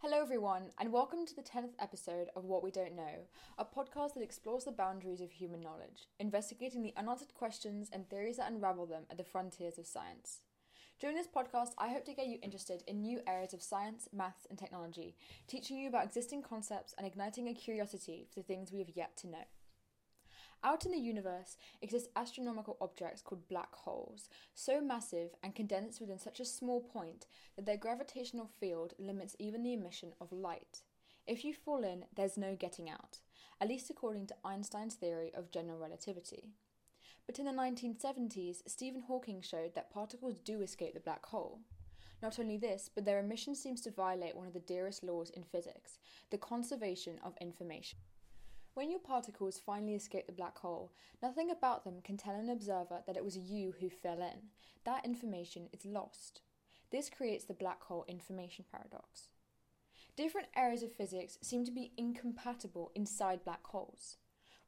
Hello, everyone, and welcome to the 10th episode of What We Don't Know, a podcast that explores the boundaries of human knowledge, investigating the unanswered questions and theories that unravel them at the frontiers of science. During this podcast, I hope to get you interested in new areas of science, maths, and technology, teaching you about existing concepts and igniting a curiosity for the things we have yet to know. Out in the universe exist astronomical objects called black holes, so massive and condensed within such a small point that their gravitational field limits even the emission of light. If you fall in, there's no getting out, at least according to Einstein's theory of general relativity. But in the 1970s, Stephen Hawking showed that particles do escape the black hole. Not only this, but their emission seems to violate one of the dearest laws in physics the conservation of information. When your particles finally escape the black hole, nothing about them can tell an observer that it was you who fell in. That information is lost. This creates the black hole information paradox. Different areas of physics seem to be incompatible inside black holes.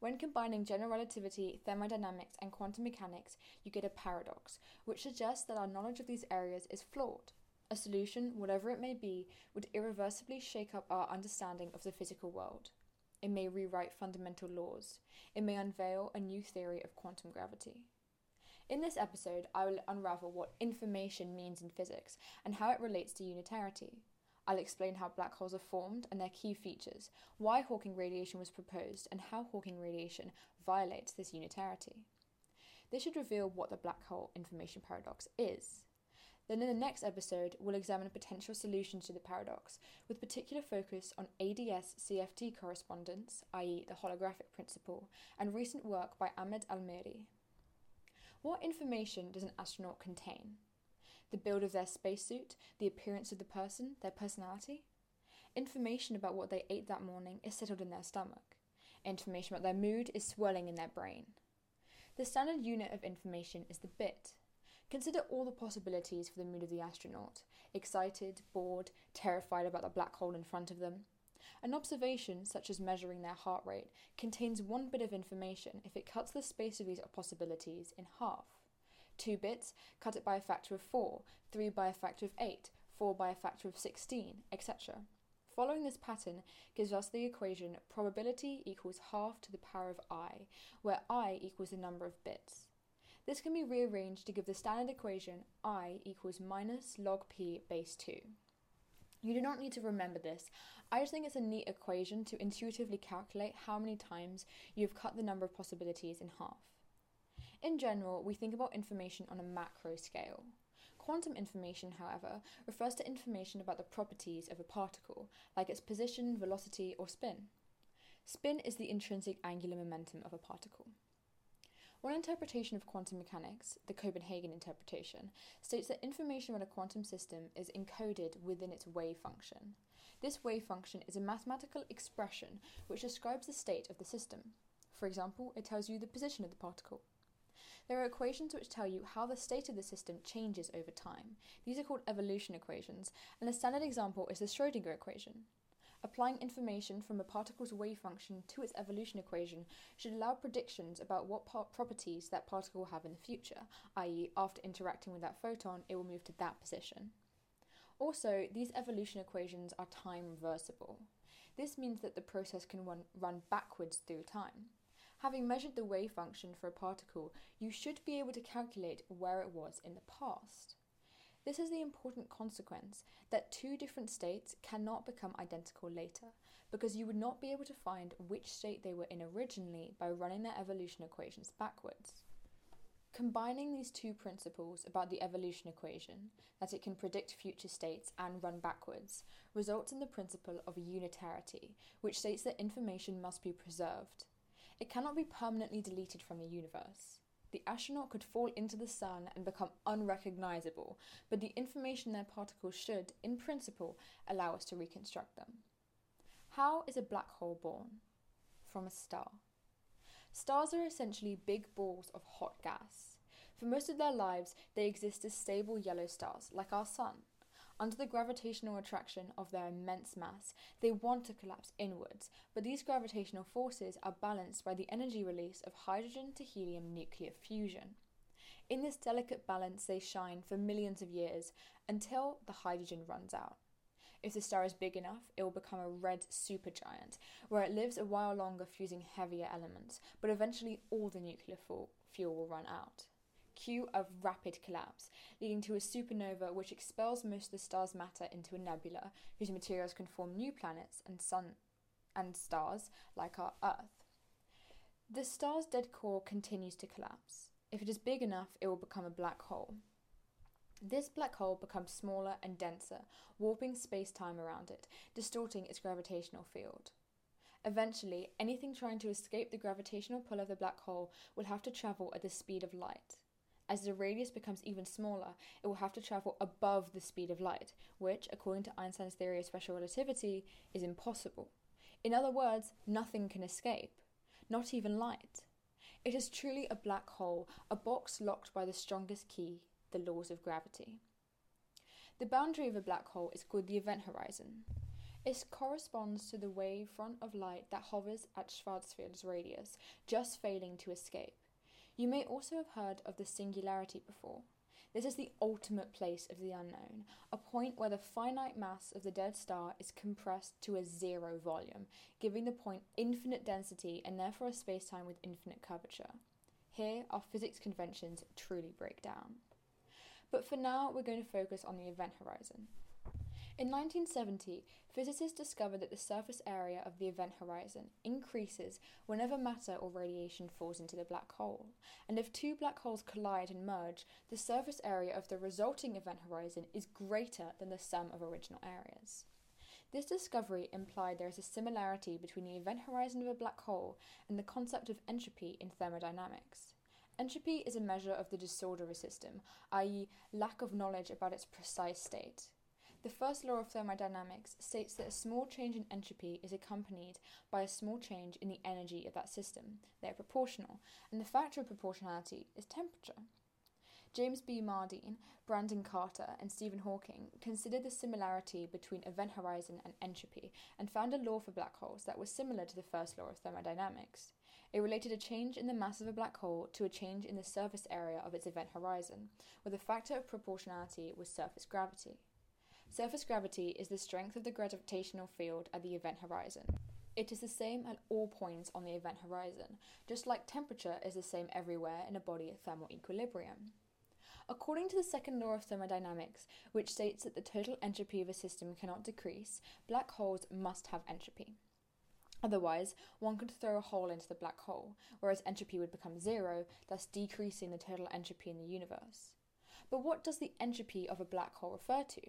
When combining general relativity, thermodynamics, and quantum mechanics, you get a paradox, which suggests that our knowledge of these areas is flawed. A solution, whatever it may be, would irreversibly shake up our understanding of the physical world. It may rewrite fundamental laws. It may unveil a new theory of quantum gravity. In this episode, I will unravel what information means in physics and how it relates to unitarity. I'll explain how black holes are formed and their key features, why Hawking radiation was proposed, and how Hawking radiation violates this unitarity. This should reveal what the black hole information paradox is. Then in the next episode, we'll examine potential solutions to the paradox, with particular focus on ADS CFT correspondence, i.e., the holographic principle, and recent work by Ahmed Almheiri. What information does an astronaut contain? The build of their spacesuit, the appearance of the person, their personality? Information about what they ate that morning is settled in their stomach. Information about their mood is swirling in their brain. The standard unit of information is the bit, Consider all the possibilities for the mood of the astronaut excited, bored, terrified about the black hole in front of them. An observation, such as measuring their heart rate, contains one bit of information if it cuts the space of these possibilities in half. Two bits cut it by a factor of 4, 3 by a factor of 8, 4 by a factor of 16, etc. Following this pattern gives us the equation probability equals half to the power of i, where i equals the number of bits. This can be rearranged to give the standard equation i equals minus log p base 2. You do not need to remember this. I just think it's a neat equation to intuitively calculate how many times you've cut the number of possibilities in half. In general, we think about information on a macro scale. Quantum information, however, refers to information about the properties of a particle, like its position, velocity, or spin. Spin is the intrinsic angular momentum of a particle. One interpretation of quantum mechanics, the Copenhagen interpretation, states that information about a quantum system is encoded within its wave function. This wave function is a mathematical expression which describes the state of the system. For example, it tells you the position of the particle. There are equations which tell you how the state of the system changes over time. These are called evolution equations, and a standard example is the Schrödinger equation. Applying information from a particle's wave function to its evolution equation should allow predictions about what properties that particle will have in the future, i.e., after interacting with that photon, it will move to that position. Also, these evolution equations are time reversible. This means that the process can run, run backwards through time. Having measured the wave function for a particle, you should be able to calculate where it was in the past. This is the important consequence that two different states cannot become identical later, because you would not be able to find which state they were in originally by running their evolution equations backwards. Combining these two principles about the evolution equation, that it can predict future states and run backwards, results in the principle of unitarity, which states that information must be preserved. It cannot be permanently deleted from the universe the astronaut could fall into the sun and become unrecognizable, but the information their particles should, in principle, allow us to reconstruct them. How is a black hole born? From a star. Stars are essentially big balls of hot gas. For most of their lives, they exist as stable yellow stars, like our sun. Under the gravitational attraction of their immense mass, they want to collapse inwards, but these gravitational forces are balanced by the energy release of hydrogen to helium nuclear fusion. In this delicate balance, they shine for millions of years until the hydrogen runs out. If the star is big enough, it will become a red supergiant, where it lives a while longer fusing heavier elements, but eventually all the nuclear fuel will run out. Cue of rapid collapse, leading to a supernova which expels most of the star's matter into a nebula, whose materials can form new planets and sun and stars like our Earth. The star's dead core continues to collapse. If it is big enough, it will become a black hole. This black hole becomes smaller and denser, warping space time around it, distorting its gravitational field. Eventually, anything trying to escape the gravitational pull of the black hole will have to travel at the speed of light. As the radius becomes even smaller, it will have to travel above the speed of light, which, according to Einstein's theory of special relativity, is impossible. In other words, nothing can escape, not even light. It is truly a black hole, a box locked by the strongest key, the laws of gravity. The boundary of a black hole is called the event horizon. It corresponds to the wavefront of light that hovers at Schwarzschild's radius, just failing to escape. You may also have heard of the singularity before. This is the ultimate place of the unknown, a point where the finite mass of the dead star is compressed to a zero volume, giving the point infinite density and therefore a spacetime with infinite curvature. Here, our physics conventions truly break down. But for now, we're going to focus on the event horizon. In 1970, physicists discovered that the surface area of the event horizon increases whenever matter or radiation falls into the black hole, and if two black holes collide and merge, the surface area of the resulting event horizon is greater than the sum of original areas. This discovery implied there is a similarity between the event horizon of a black hole and the concept of entropy in thermodynamics. Entropy is a measure of the disorder of a system, i.e., lack of knowledge about its precise state. The first law of thermodynamics states that a small change in entropy is accompanied by a small change in the energy of that system. They are proportional, and the factor of proportionality is temperature. James M. Bardeen, Brandon Carter, and Stephen Hawking considered the similarity between event horizon and entropy and found a law for black holes that was similar to the first law of thermodynamics. It related a change in the mass of a black hole to a change in the surface area of its event horizon, where the factor of proportionality was surface gravity. Surface gravity is the strength of the gravitational field at the event horizon. It is the same at all points on the event horizon, just like temperature is the same everywhere in a body at thermal equilibrium. According to the second law of thermodynamics, which states that the total entropy of a system cannot decrease, black holes must have entropy. Otherwise, one could throw a hole into the black hole, whereas entropy would become zero, thus decreasing the total entropy in the universe. But what does the entropy of a black hole refer to?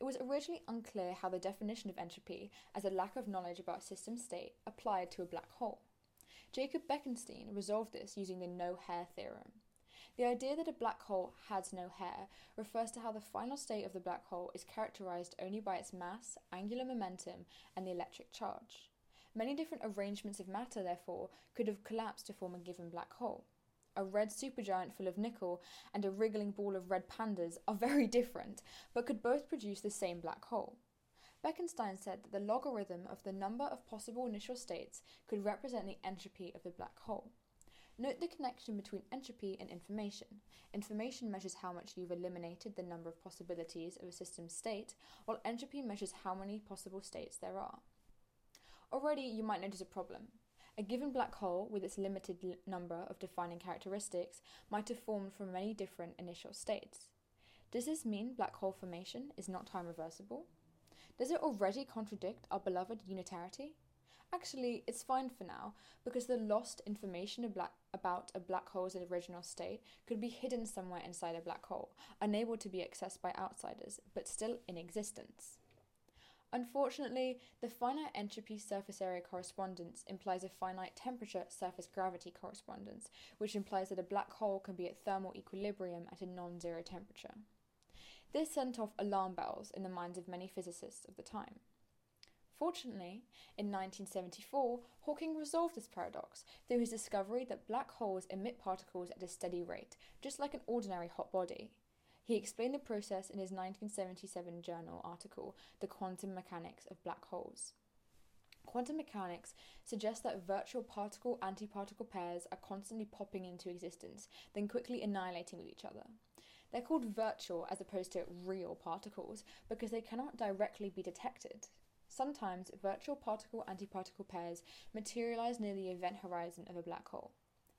It was originally unclear how the definition of entropy, as a lack of knowledge about a system state, applied to a black hole. Jacob Bekenstein resolved this using the no hair theorem. The idea that a black hole has no hair refers to how the final state of the black hole is characterized only by its mass, angular momentum, and the electric charge. Many different arrangements of matter, therefore, could have collapsed to form a given black hole. A red supergiant full of nickel and a wriggling ball of red pandas are very different, but could both produce the same black hole. Bekenstein said that the logarithm of the number of possible initial states could represent the entropy of the black hole. Note the connection between entropy and information. Information measures how much you've eliminated the number of possibilities of a system's state, while entropy measures how many possible states there are. Already, you might notice a problem. A given black hole, with its limited number of defining characteristics, might have formed from many different initial states. Does this mean black hole formation is not time reversible? Does it already contradict our beloved unitarity? Actually, it's fine for now, because the lost information about a black hole's original state could be hidden somewhere inside a black hole, unable to be accessed by outsiders, but still in existence. Unfortunately, the finite entropy surface area correspondence implies a finite temperature surface gravity correspondence, which implies that a black hole can be at thermal equilibrium at a non zero temperature. This sent off alarm bells in the minds of many physicists of the time. Fortunately, in 1974, Hawking resolved this paradox through his discovery that black holes emit particles at a steady rate, just like an ordinary hot body. He explained the process in his 1977 journal article, The Quantum Mechanics of Black Holes. Quantum mechanics suggests that virtual particle antiparticle pairs are constantly popping into existence, then quickly annihilating with each other. They're called virtual as opposed to real particles because they cannot directly be detected. Sometimes virtual particle antiparticle pairs materialize near the event horizon of a black hole.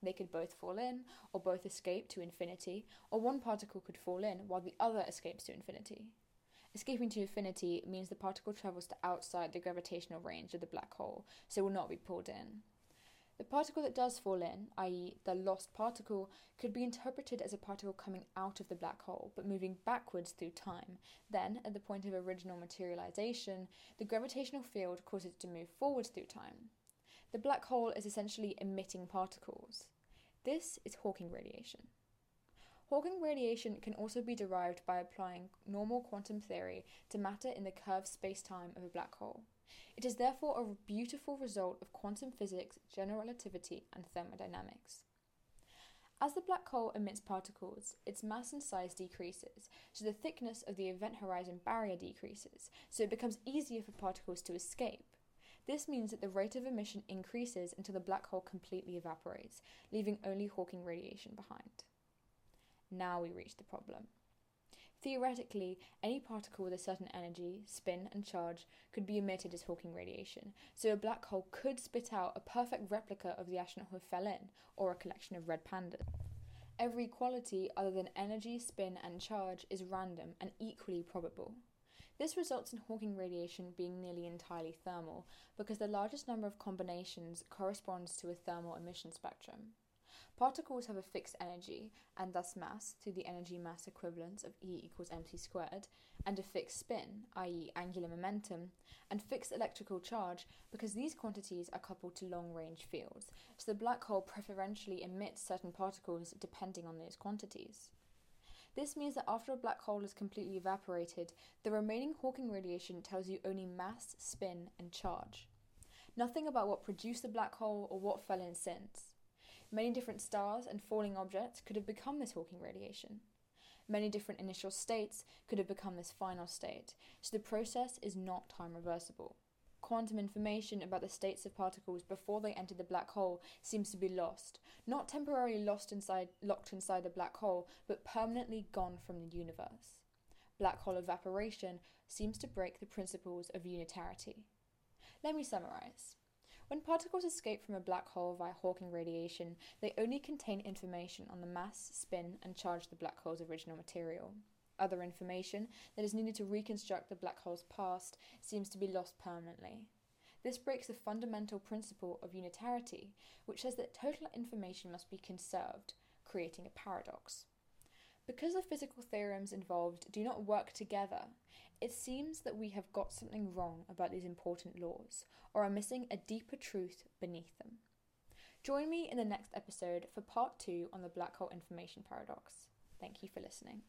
They could both fall in, or both escape to infinity, or one particle could fall in while the other escapes to infinity. Escaping to infinity means the particle travels to outside the gravitational range of the black hole, so will not be pulled in. The particle that does fall in, i.e., the lost particle, could be interpreted as a particle coming out of the black hole but moving backwards through time. Then, at the point of original materialization, the gravitational field causes it to move forwards through time. The black hole is essentially emitting particles. This is Hawking radiation. Hawking radiation can also be derived by applying normal quantum theory to matter in the curved spacetime of a black hole. It is therefore a beautiful result of quantum physics, general relativity, and thermodynamics. As the black hole emits particles, its mass and size decreases, so the thickness of the event horizon barrier decreases, so it becomes easier for particles to escape. This means that the rate of emission increases until the black hole completely evaporates, leaving only Hawking radiation behind. Now we reach the problem. Theoretically, any particle with a certain energy, spin, and charge could be emitted as Hawking radiation, so a black hole could spit out a perfect replica of the astronaut who fell in, or a collection of red pandas. Every quality other than energy, spin, and charge is random and equally probable. This results in Hawking radiation being nearly entirely thermal, because the largest number of combinations corresponds to a thermal emission spectrum. Particles have a fixed energy, and thus mass, through the energy mass equivalence of E equals mc squared, and a fixed spin, i.e., angular momentum, and fixed electrical charge because these quantities are coupled to long range fields, so the black hole preferentially emits certain particles depending on those quantities. This means that after a black hole is completely evaporated, the remaining Hawking radiation tells you only mass, spin, and charge. Nothing about what produced the black hole or what fell in since. Many different stars and falling objects could have become this Hawking radiation. Many different initial states could have become this final state, so the process is not time reversible. Quantum information about the states of particles before they enter the black hole seems to be lost, not temporarily lost inside locked inside the black hole, but permanently gone from the universe. Black hole evaporation seems to break the principles of unitarity. Let me summarize. When particles escape from a black hole via Hawking radiation, they only contain information on the mass, spin, and charge of the black hole's original material. Other information that is needed to reconstruct the black hole's past seems to be lost permanently. This breaks the fundamental principle of unitarity, which says that total information must be conserved, creating a paradox. Because the physical theorems involved do not work together, it seems that we have got something wrong about these important laws, or are missing a deeper truth beneath them. Join me in the next episode for part two on the black hole information paradox. Thank you for listening.